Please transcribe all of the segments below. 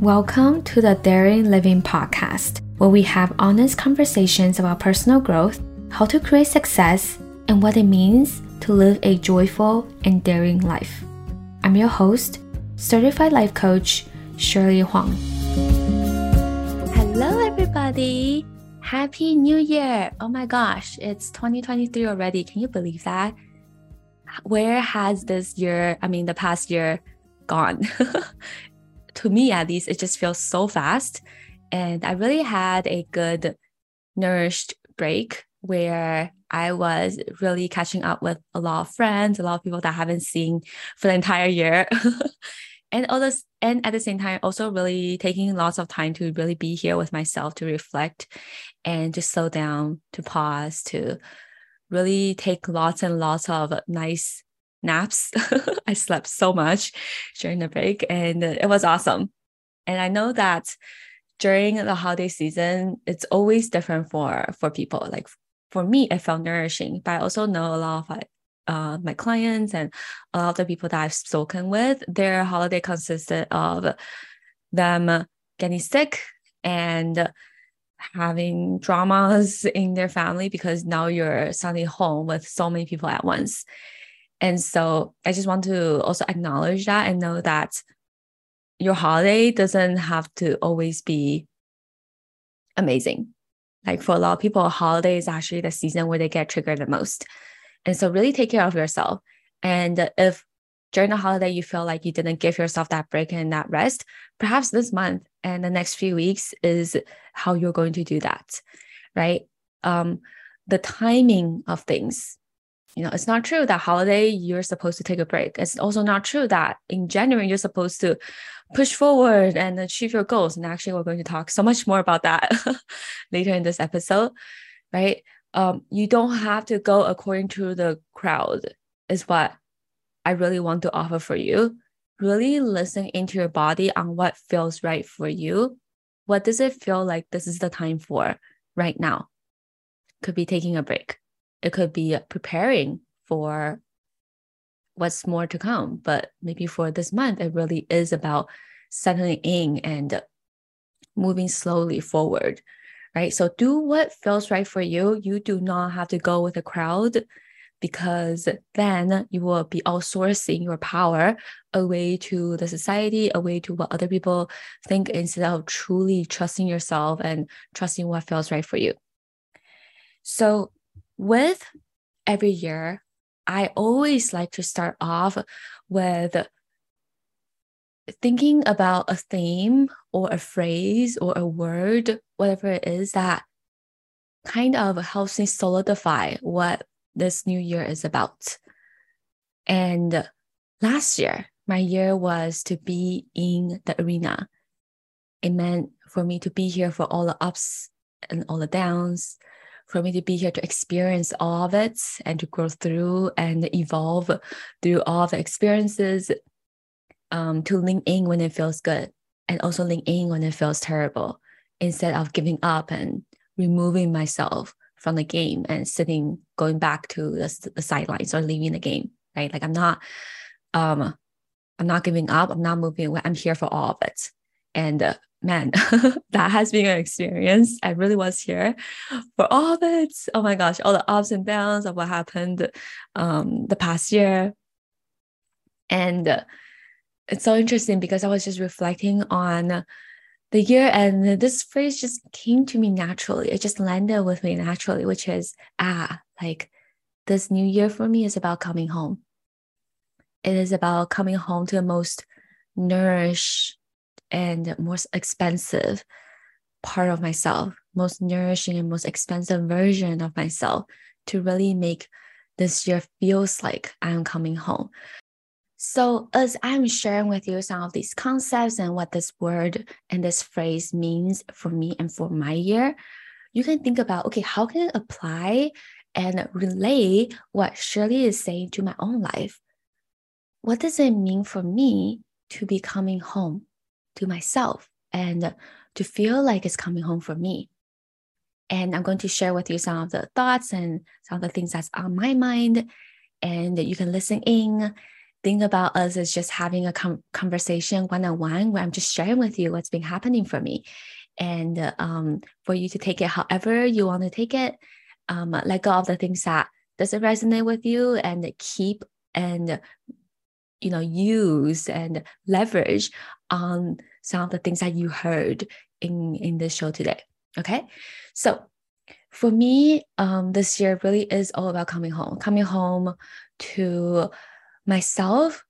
Welcome to the Daring Living Podcast, where we have honest conversations about personal growth, how to create success, and what it means to live a joyful and daring life. I'm your host, certified life coach, Shirley Huang. Hello, everybody. Happy New Year. Oh my gosh, it's 2023 already. Can you believe that? Where has this year, I mean, the past year, gone? to me, at least, it just feels so fast. And I really had a good, nourished break where I was really catching up with a lot of friends, a lot of people that I haven't seen for the entire year. and all this, and at the same time, also really taking lots of time to really be here with myself to reflect and to slow down, to pause, to really take lots and lots of nice naps. I slept so much during the break and it was awesome. And I know that during the holiday season, it's always different for for people. Like for me, it felt nourishing, but I also know a lot of uh, my clients and a lot of the people that I've spoken with, their holiday consisted of them getting sick and having dramas in their family because now you're suddenly home with so many people at once. And so I just want to also acknowledge that and know that your holiday doesn't have to always be amazing. Like for a lot of people, a holiday is actually the season where they get triggered the most. And so really take care of yourself. And if during the holiday you feel like you didn't give yourself that break and that rest, perhaps this month and the next few weeks is how you're going to do that. Right. Um, the timing of things you know, it's not true that holiday you're supposed to take a break. It's also not true that in January you're supposed to push forward and achieve your goals. And actually, we're going to talk so much more about that later in this episode, right? Um, you don't have to go according to the crowd, is what I really want to offer for you. Really listen into your body on what feels right for you. What does it feel like this is the time for right now? Could be taking a break it could be preparing for what's more to come. But maybe for this month, it really is about settling in and moving slowly forward, right? So do what feels right for you. You do not have to go with the crowd because then you will be outsourcing your power away to the society, away to what other people think instead of truly trusting yourself and trusting what feels right for you. So with every year, I always like to start off with thinking about a theme or a phrase or a word, whatever it is that kind of helps me solidify what this new year is about. And last year, my year was to be in the arena. It meant for me to be here for all the ups and all the downs, for me to be here to experience all of it and to grow through and evolve through all the experiences, um, to lean in when it feels good and also lean in when it feels terrible instead of giving up and removing myself from the game and sitting, going back to the, the sidelines or leaving the game, right? Like I'm not, um, I'm not giving up. I'm not moving away. I'm here for all of it. And uh, man, that has been an experience. I really was here for all of it. Oh my gosh, all the ups and downs of what happened um, the past year. And it's so interesting because I was just reflecting on the year and this phrase just came to me naturally. It just landed with me naturally, which is, ah, like this new year for me is about coming home. It is about coming home to the most nourished and most expensive part of myself, most nourishing and most expensive version of myself to really make this year feels like I'm coming home. So, as I'm sharing with you some of these concepts and what this word and this phrase means for me and for my year, you can think about okay, how can I apply and relay what Shirley is saying to my own life? What does it mean for me to be coming home? To myself and to feel like it's coming home for me. And I'm going to share with you some of the thoughts and some of the things that's on my mind. And you can listen in think about us as just having a com- conversation one on one where I'm just sharing with you what's been happening for me. And um, for you to take it however you want to take it, um, let go of the things that doesn't resonate with you and keep and you know use and leverage on some of the things that you heard in in this show today okay? So for me um this year really is all about coming home coming home to myself.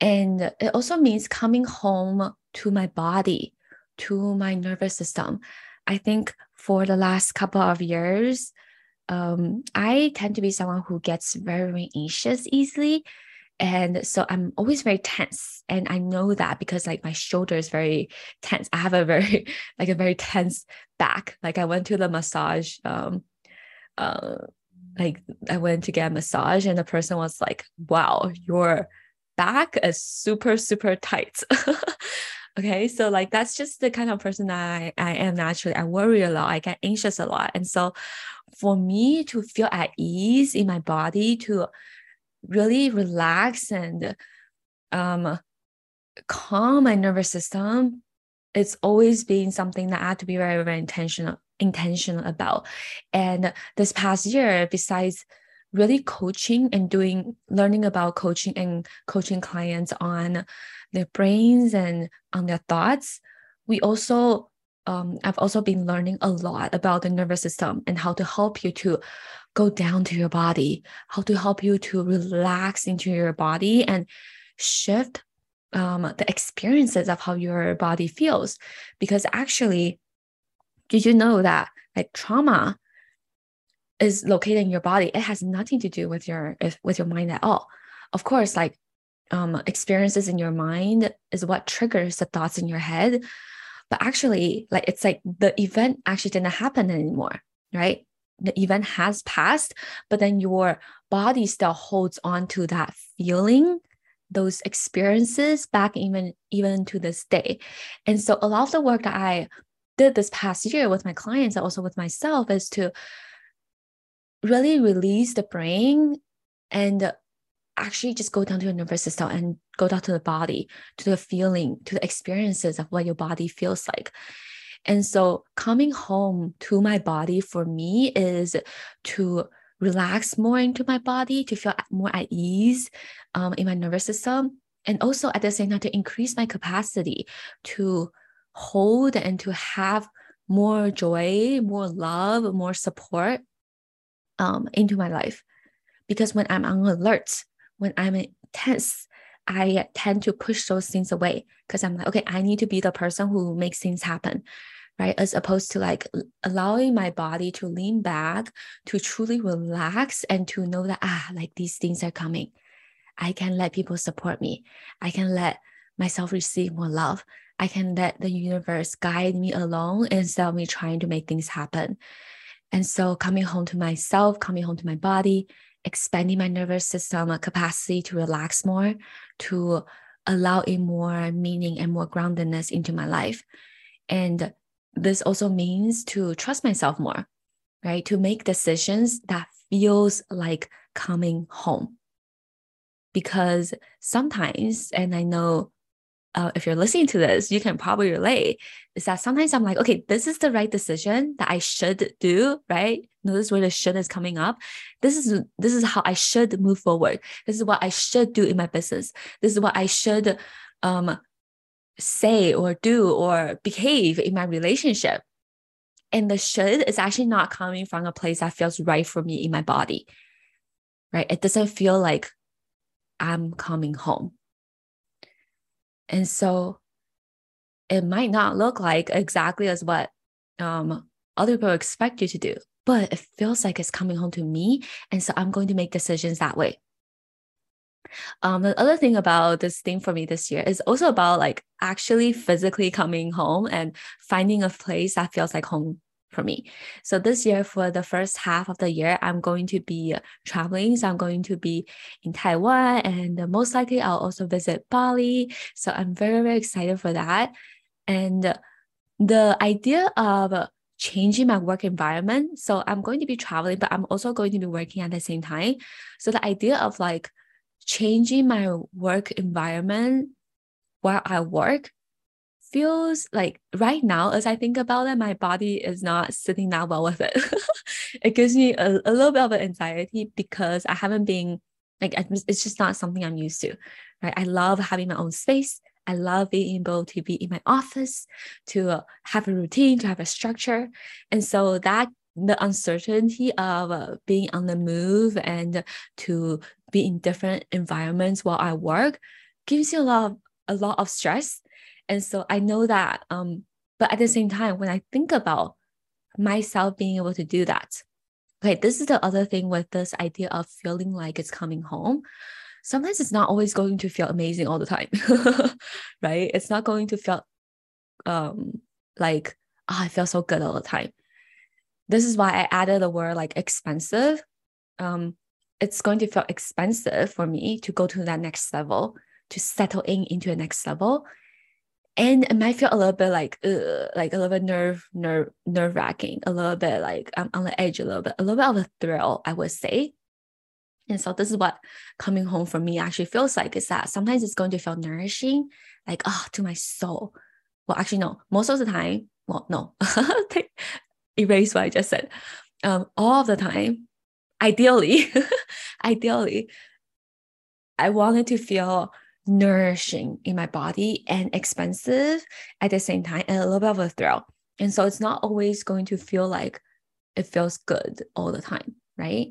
And it also means coming home to my body to my nervous system. I think for the last couple of years um, I tend to be someone who gets very, very anxious easily. And so I'm always very tense. And I know that because like my shoulder is very tense. I have a very, like a very tense back. Like I went to the massage, um, uh, like I went to get a massage and the person was like, wow, your back is super, super tight. okay. So like that's just the kind of person I, I am naturally. I worry a lot. I get anxious a lot. And so for me to feel at ease in my body, to really relax and um, calm my nervous system, it's always been something that I had to be very, very intentional intentional about. And this past year, besides really coaching and doing learning about coaching and coaching clients on their brains and on their thoughts, we also um, I've also been learning a lot about the nervous system and how to help you to go down to your body, how to help you to relax into your body and shift um, the experiences of how your body feels. Because actually, did you know that like trauma is located in your body? It has nothing to do with your with your mind at all. Of course, like um, experiences in your mind is what triggers the thoughts in your head but actually, like it's like the event actually didn't happen anymore, right? The event has passed, but then your body still holds on to that feeling, those experiences back even even to this day. And so a lot of the work that I did this past year with my clients and also with myself is to really release the brain and actually just go down to your nervous system and go down to the body, to the feeling, to the experiences of what your body feels like. And so coming home to my body for me is to relax more into my body, to feel more at ease um, in my nervous system. And also at the same time, to increase my capacity to hold and to have more joy, more love, more support um, into my life. Because when I'm on alert, when I'm tense, I tend to push those things away because I'm like, okay, I need to be the person who makes things happen, right? As opposed to like allowing my body to lean back, to truly relax and to know that, ah, like these things are coming. I can let people support me. I can let myself receive more love. I can let the universe guide me along instead of me trying to make things happen. And so coming home to myself, coming home to my body, expanding my nervous system a capacity to relax more, to allow in more meaning and more groundedness into my life. And this also means to trust myself more, right? To make decisions that feels like coming home. Because sometimes, and I know uh, if you're listening to this, you can probably relate. Is that sometimes I'm like, okay, this is the right decision that I should do, right? Notice where the should is coming up. This is this is how I should move forward. This is what I should do in my business. This is what I should um, say or do or behave in my relationship. And the should is actually not coming from a place that feels right for me in my body, right? It doesn't feel like I'm coming home and so it might not look like exactly as what um, other people expect you to do, but it feels like it's coming home to me. And so I'm going to make decisions that way. Um, the other thing about this thing for me this year is also about like actually physically coming home and finding a place that feels like home for me. So this year, for the first half of the year, I'm going to be traveling. So I'm going to be in Taiwan, and most likely I'll also visit Bali. So I'm very very excited for that. And the idea of changing my work environment. So I'm going to be traveling, but I'm also going to be working at the same time. So the idea of like changing my work environment while I work feels like right now, as I think about it, my body is not sitting that well with it. it gives me a, a little bit of anxiety because I haven't been like it's just not something I'm used to. Right? I love having my own space. I love being able to be in my office, to uh, have a routine, to have a structure, and so that the uncertainty of uh, being on the move and to be in different environments while I work gives you a lot of, a lot of stress. And so I know that um but at the same time when I think about myself being able to do that okay this is the other thing with this idea of feeling like it's coming home sometimes it's not always going to feel amazing all the time right it's not going to feel um like oh, I feel so good all the time this is why I added the word like expensive. Um, it's going to feel expensive for me to go to that next level, to settle in into the next level. And it might feel a little bit like, uh, like a little bit nerve, nerve, nerve wracking, a little bit like I'm on the edge, a little bit, a little bit of a thrill, I would say. And so this is what coming home for me actually feels like is that sometimes it's going to feel nourishing, like, oh, to my soul. Well, actually, no, most of the time, well, no, erase what I just said. Um, all of the time, ideally, ideally, I wanted to feel nourishing in my body and expensive at the same time and a little bit of a thrill. And so it's not always going to feel like it feels good all the time, right?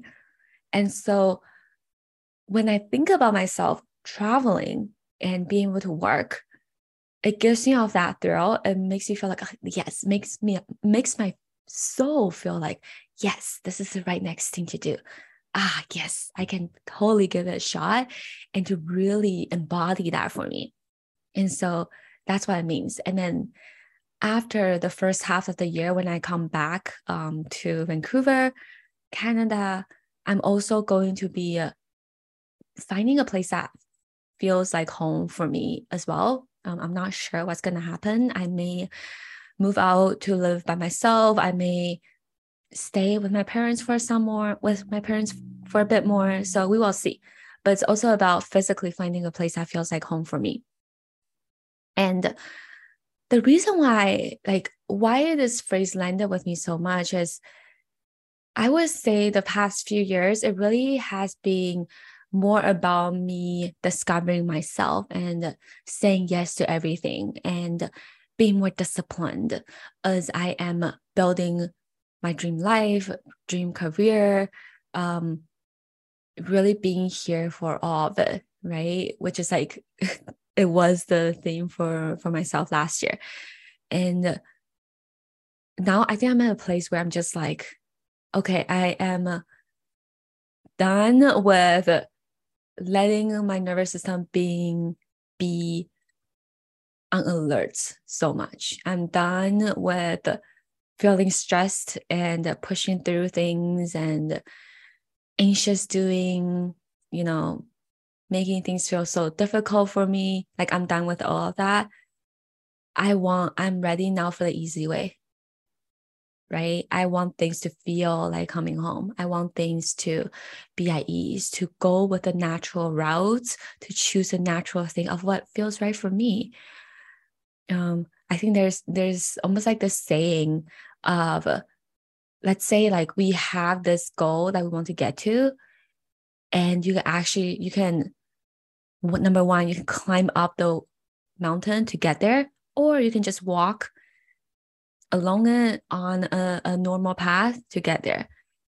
And so when I think about myself traveling and being able to work, it gives me all that thrill. It makes me feel like ah, yes, makes me makes my soul feel like, yes, this is the right next thing to do. Ah, yes, I can totally give it a shot and to really embody that for me. And so that's what it means. And then after the first half of the year, when I come back um, to Vancouver, Canada, I'm also going to be uh, finding a place that feels like home for me as well. Um, I'm not sure what's going to happen. I may move out to live by myself. I may stay with my parents for some more, with my parents for a bit more. So we will see. But it's also about physically finding a place that feels like home for me. And the reason why, like, why this phrase landed with me so much is I would say the past few years, it really has been more about me discovering myself and saying yes to everything and being more disciplined as I am building my dream life, dream career, um, really being here for all of it, right? Which is like it was the theme for for myself last year. And now I think I'm at a place where I'm just like, okay, I am done with letting my nervous system being be on alert so much. I'm done with feeling stressed and pushing through things and anxious doing, you know, making things feel so difficult for me. Like I'm done with all of that. I want, I'm ready now for the easy way. Right. I want things to feel like coming home. I want things to be at ease, to go with the natural route, to choose a natural thing of what feels right for me um, I think there's there's almost like this saying of let's say like we have this goal that we want to get to and you can actually you can number one you can climb up the mountain to get there or you can just walk along it on a, a normal path to get there.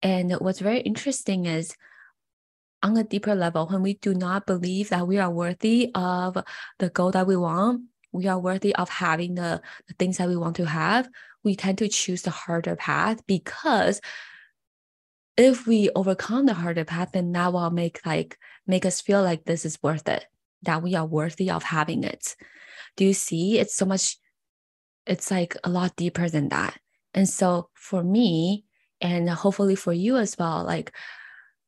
And what's very interesting is on a deeper level when we do not believe that we are worthy of the goal that we want we are worthy of having the, the things that we want to have, we tend to choose the harder path because if we overcome the harder path, then that will make like make us feel like this is worth it, that we are worthy of having it. Do you see? It's so much, it's like a lot deeper than that. And so for me, and hopefully for you as well, like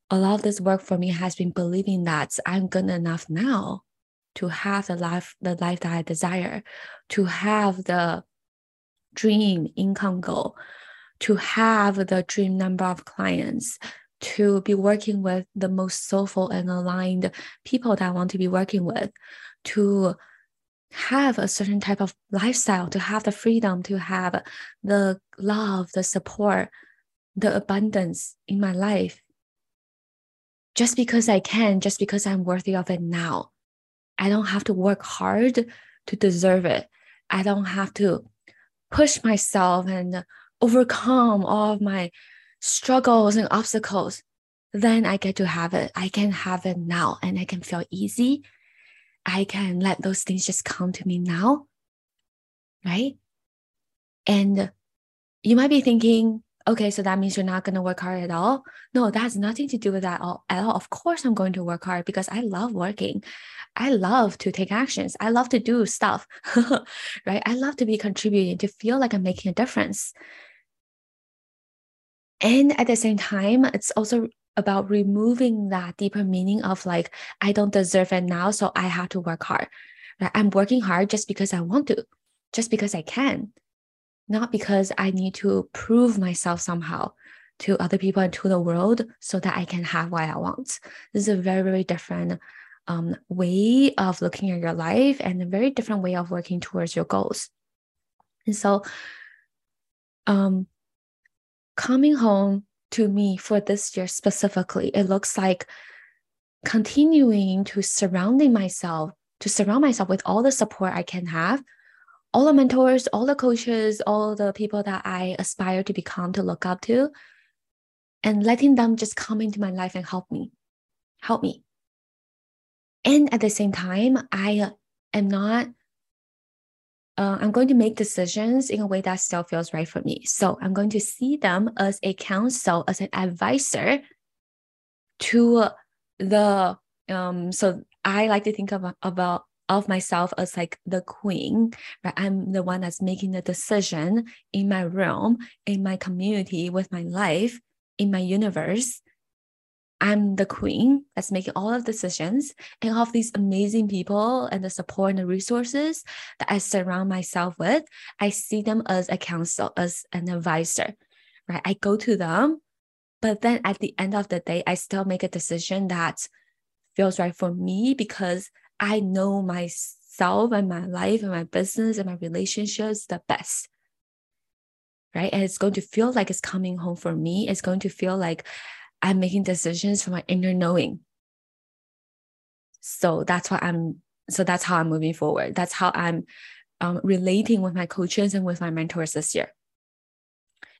a lot of this work for me has been believing that I'm good enough now to have the life the life that I desire, to have the dream income goal, to have the dream number of clients, to be working with the most soulful and aligned people that I want to be working with, to have a certain type of lifestyle, to have the freedom, to have the love, the support, the abundance in my life. Just because I can, just because I'm worthy of it now. I don't have to work hard to deserve it. I don't have to push myself and overcome all of my struggles and obstacles. Then I get to have it. I can have it now and I can feel easy I can let those things just come to me now. Right. And you might be thinking, okay, so that means you're not going to work hard at all. No, that has nothing to do with that all, at all. Of course, I'm going to work hard because I love working. I love to take actions. I love to do stuff, right? I love to be contributing, to feel like I'm making a difference. And at the same time, it's also about removing that deeper meaning of like, I don't deserve it now, so I have to work hard. Right? I'm working hard just because I want to, just because I can, not because I need to prove myself somehow to other people and to the world so that I can have what I want. This is a very, very different um, way of looking at your life and a very different way of working towards your goals. And so, um, coming home to me for this year specifically, it looks like continuing to surrounding myself, to surround myself with all the support I can have, all the mentors, all the coaches, all the people that I aspire to become, to look up to, and letting them just come into my life and help me, help me. And at the same time, I am not uh, I'm going to make decisions in a way that still feels right for me. So I'm going to see them as a counsel, as an advisor to the um. So I like to think of about of myself as like the queen, right? I'm the one that's making the decision in my realm, in my community, with my life, in my universe. I'm the queen that's making all of the decisions and all of these amazing people and the support and the resources that I surround myself with, I see them as a counsel, as an advisor, right? I go to them, but then at the end of the day, I still make a decision that feels right for me because I know myself and my life and my business and my relationships the best. Right. And it's going to feel like it's coming home for me. It's going to feel like I'm making decisions from my inner knowing. So that's what I'm, so that's how I'm moving forward. That's how I'm um, relating with my coaches and with my mentors this year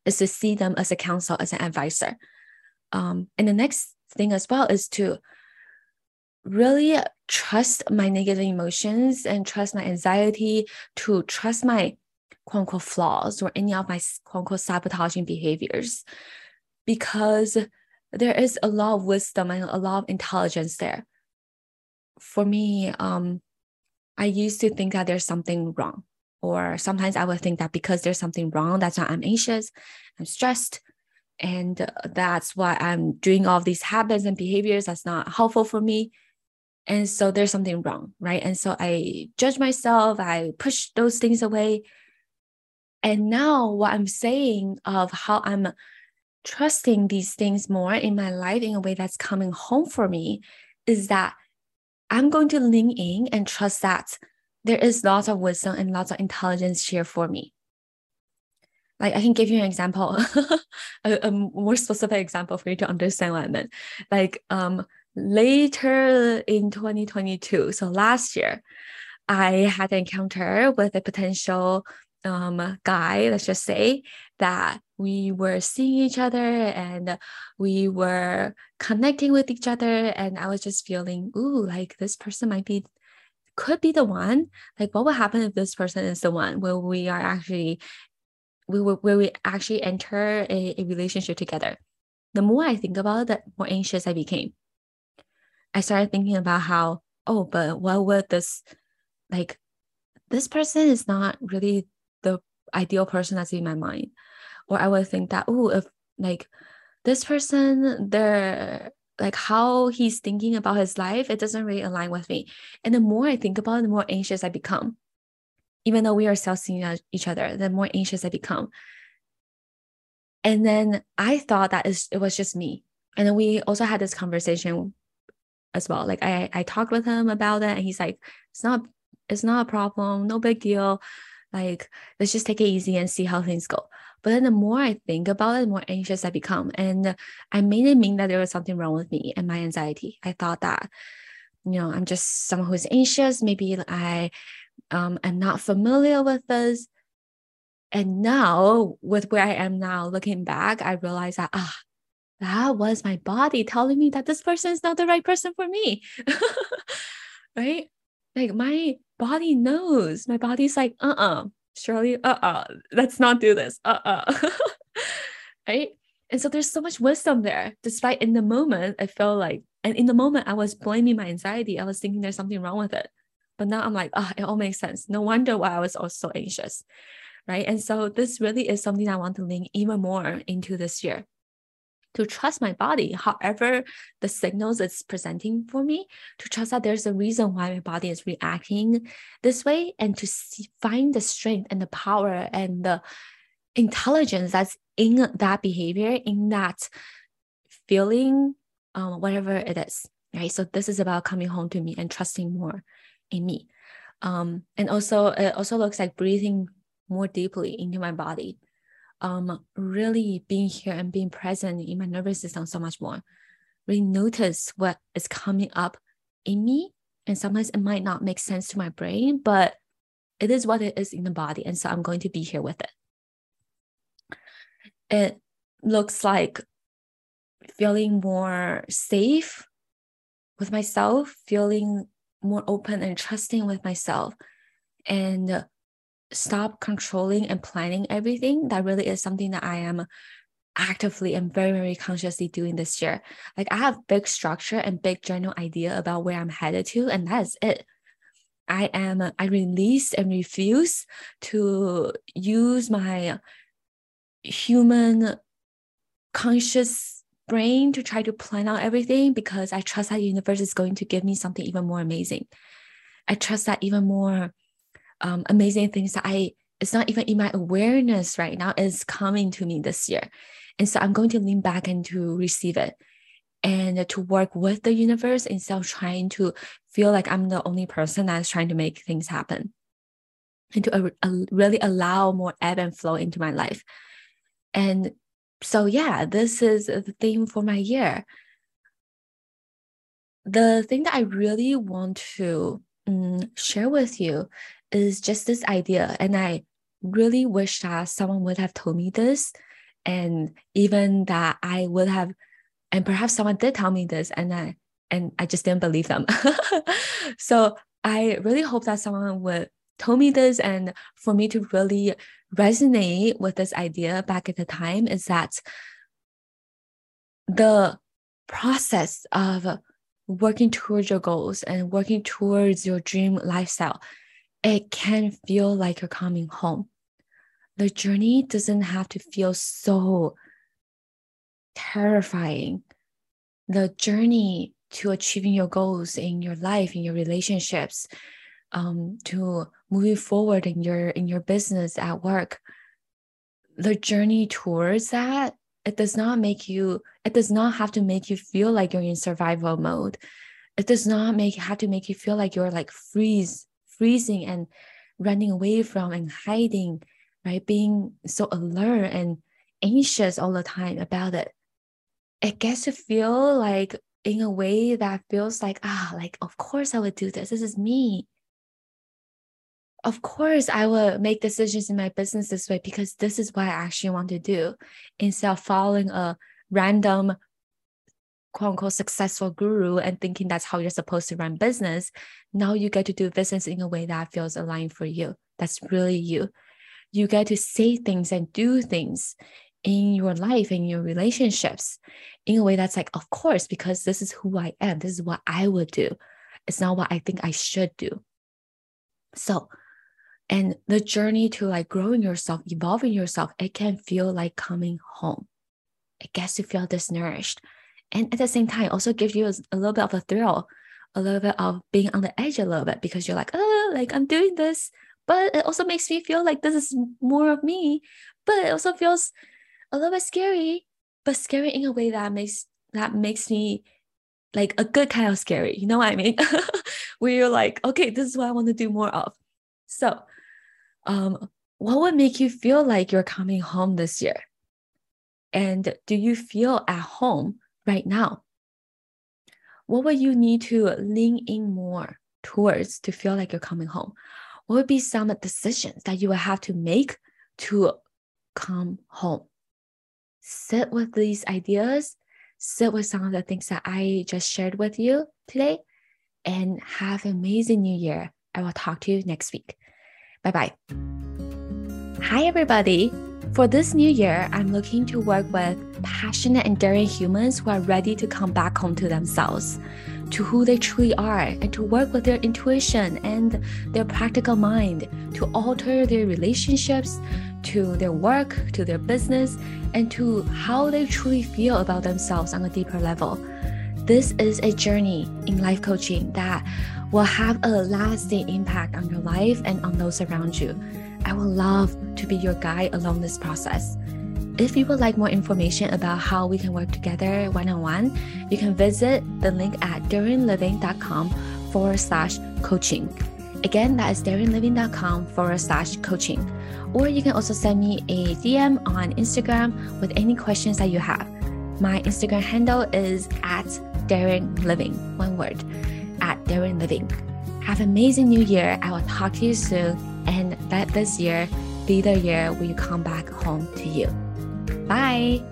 is to see them as a counsel, as an advisor. Um, and the next thing as well is to really trust my negative emotions and trust my anxiety, to trust my quote unquote flaws or any of my quote unquote sabotaging behaviors. Because there is a lot of wisdom and a lot of intelligence there. For me, um, I used to think that there's something wrong, or sometimes I would think that because there's something wrong, that's why I'm anxious, I'm stressed, and that's why I'm doing all these habits and behaviors that's not helpful for me. And so there's something wrong, right? And so I judge myself, I push those things away. And now what I'm saying of how I'm trusting these things more in my life in a way that's coming home for me is that I'm going to lean in and trust that there is lots of wisdom and lots of intelligence here for me. Like I can give you an example, a, a, more specific example for you to understand what I meant. Like um later in 2022, so last year, I had an encounter with a potential um guy, let's just say, that we were seeing each other and we were connecting with each other and i was just feeling ooh like this person might be could be the one. Like what will happen if this person is the one? Where we are actually we will where we actually enter a, a relationship together? The more i think about it the more anxious i became i started thinking about how oh but what would this like this person is not really the ideal person that's in my mind or I would think that, oh, if like this person, they're like how he's thinking about his life, it doesn't really align with me. And the more I think about it, the more anxious I become. Even though we are still seeing each other, the more anxious I become. And then I thought that it was just me. And then we also had this conversation as well. Like I, I talked with him about it and he's like, it's not, it's not a problem, no big deal. Like, let's just take it easy and see how things go. But then the more I think about it, the more anxious I become. And I made it mean that there was something wrong with me and my anxiety. I thought that, you know, I'm just someone who's anxious. Maybe I um, am not familiar with this. And now, with where I am now, looking back, I realize that, ah, that was my body telling me that this person is not the right person for me. right? Like my body knows. My body's like, uh uh-uh, uh, Shirley, uh uh-uh, uh, let's not do this. Uh uh-uh. uh. right? And so there's so much wisdom there, despite in the moment, I felt like, and in the moment, I was blaming my anxiety. I was thinking there's something wrong with it. But now I'm like, oh, it all makes sense. No wonder why I was also anxious. Right. And so this really is something I want to link even more into this year to trust my body, however the signals it's presenting for me, to trust that there's a reason why my body is reacting this way, and to see, find the strength and the power and the intelligence that's in that behavior, in that feeling, um, whatever it is. Right. So this is about coming home to me and trusting more in me. Um, and also it also looks like breathing more deeply into my body um, really being here and being present in my nervous system so much more. Really notice what is coming up in me. And sometimes it might not make sense to my brain, but it is what it is in the body. And so I'm going to be here with it. It looks like feeling more safe with myself, feeling more open and trusting with myself, and stop controlling and planning everything, that really is something that I am actively and very, very consciously doing this year. Like I have big structure and big general idea about where I'm headed to, and that's it. I am, I release and refuse to use my human conscious brain to try to plan out everything because I trust that universe is going to give me something even more amazing. I trust that even more um, amazing things that I it's not even in my awareness right now is coming to me this year. And so I'm going to lean back and to receive it and to work with the universe instead of trying to feel like I'm the only person that's trying to make things happen. And to uh, uh, really allow more ebb and flow into my life. And so, yeah, this is the theme for my year. The thing that I really want to um, share with you is just this idea. And I really wish that someone would have told me this, and even that I would have, and perhaps someone did tell me this, and I and I just didn't believe them. so I really hope that someone would tell me this, and for me to really resonate with this idea back at the time is that the process of working towards your goals and working towards your dream lifestyle it can feel like you're coming home. The journey doesn't have to feel so terrifying. The journey to achieving your goals in your life, in your relationships, um, to moving forward in your in your business at work. The journey towards that, it does not make you, it does not have to make you feel like you're in survival mode. It does not make have to make you feel like you're like freeze freezing and running away from and hiding, right? Being so alert and anxious all the time about it. It gets to feel like in a way that feels like, ah, like, of course I would do this. This is me. Of course, I would make decisions in my business this way because this is what I actually want to do instead of following a random quote unquote successful guru and thinking that's how you're supposed to run business. Now you get to do business in a way that feels aligned for you. That's really you. You get to say things and do things in your life, in your relationships, in a way that's like, of course, because this is who I am. This is what I would do. It's not what I think I should do. So, and the journey to like growing yourself, evolving yourself, it can feel like coming home. It gets to feel disnourished and at the same time also gives you a, a little bit of a thrill a little bit of being on the edge a little bit because you're like oh like i'm doing this but it also makes me feel like this is more of me but it also feels a little bit scary but scary in a way that makes that makes me like a good kind of scary. You know what I mean? Where you're like, okay, this is what I want to do more of. So, um, what would make you feel like you're coming home this year? And do you feel at home right now? What would you need to lean in more towards to feel like you're coming home? What would be some decisions that you would have to make to come home? Sit with these ideas, sit with some of the things that I just shared with you today, and have an amazing new year. I will talk to you next week. Bye bye. Hi, everybody. For this new year, I'm looking to work with passionate and daring humans who are ready to come back home to themselves, to who they truly are, and to work with their intuition and their practical mind to alter their relationships, to their work, to their business, and to how they truly feel about themselves on a deeper level. This is a journey in life coaching that will have a lasting impact on your life and on those around you. I would love to be your guide along this process. If you would like more information about how we can work together one on one, you can visit the link at daringliving.com forward slash coaching. Again, that is daringliving.com forward slash coaching. Or you can also send me a DM on Instagram with any questions that you have. My Instagram handle is at Daring Living, one word, at Daring Living. Have an amazing new year. I will talk to you soon and let this year be the year you come back home to you. Bye.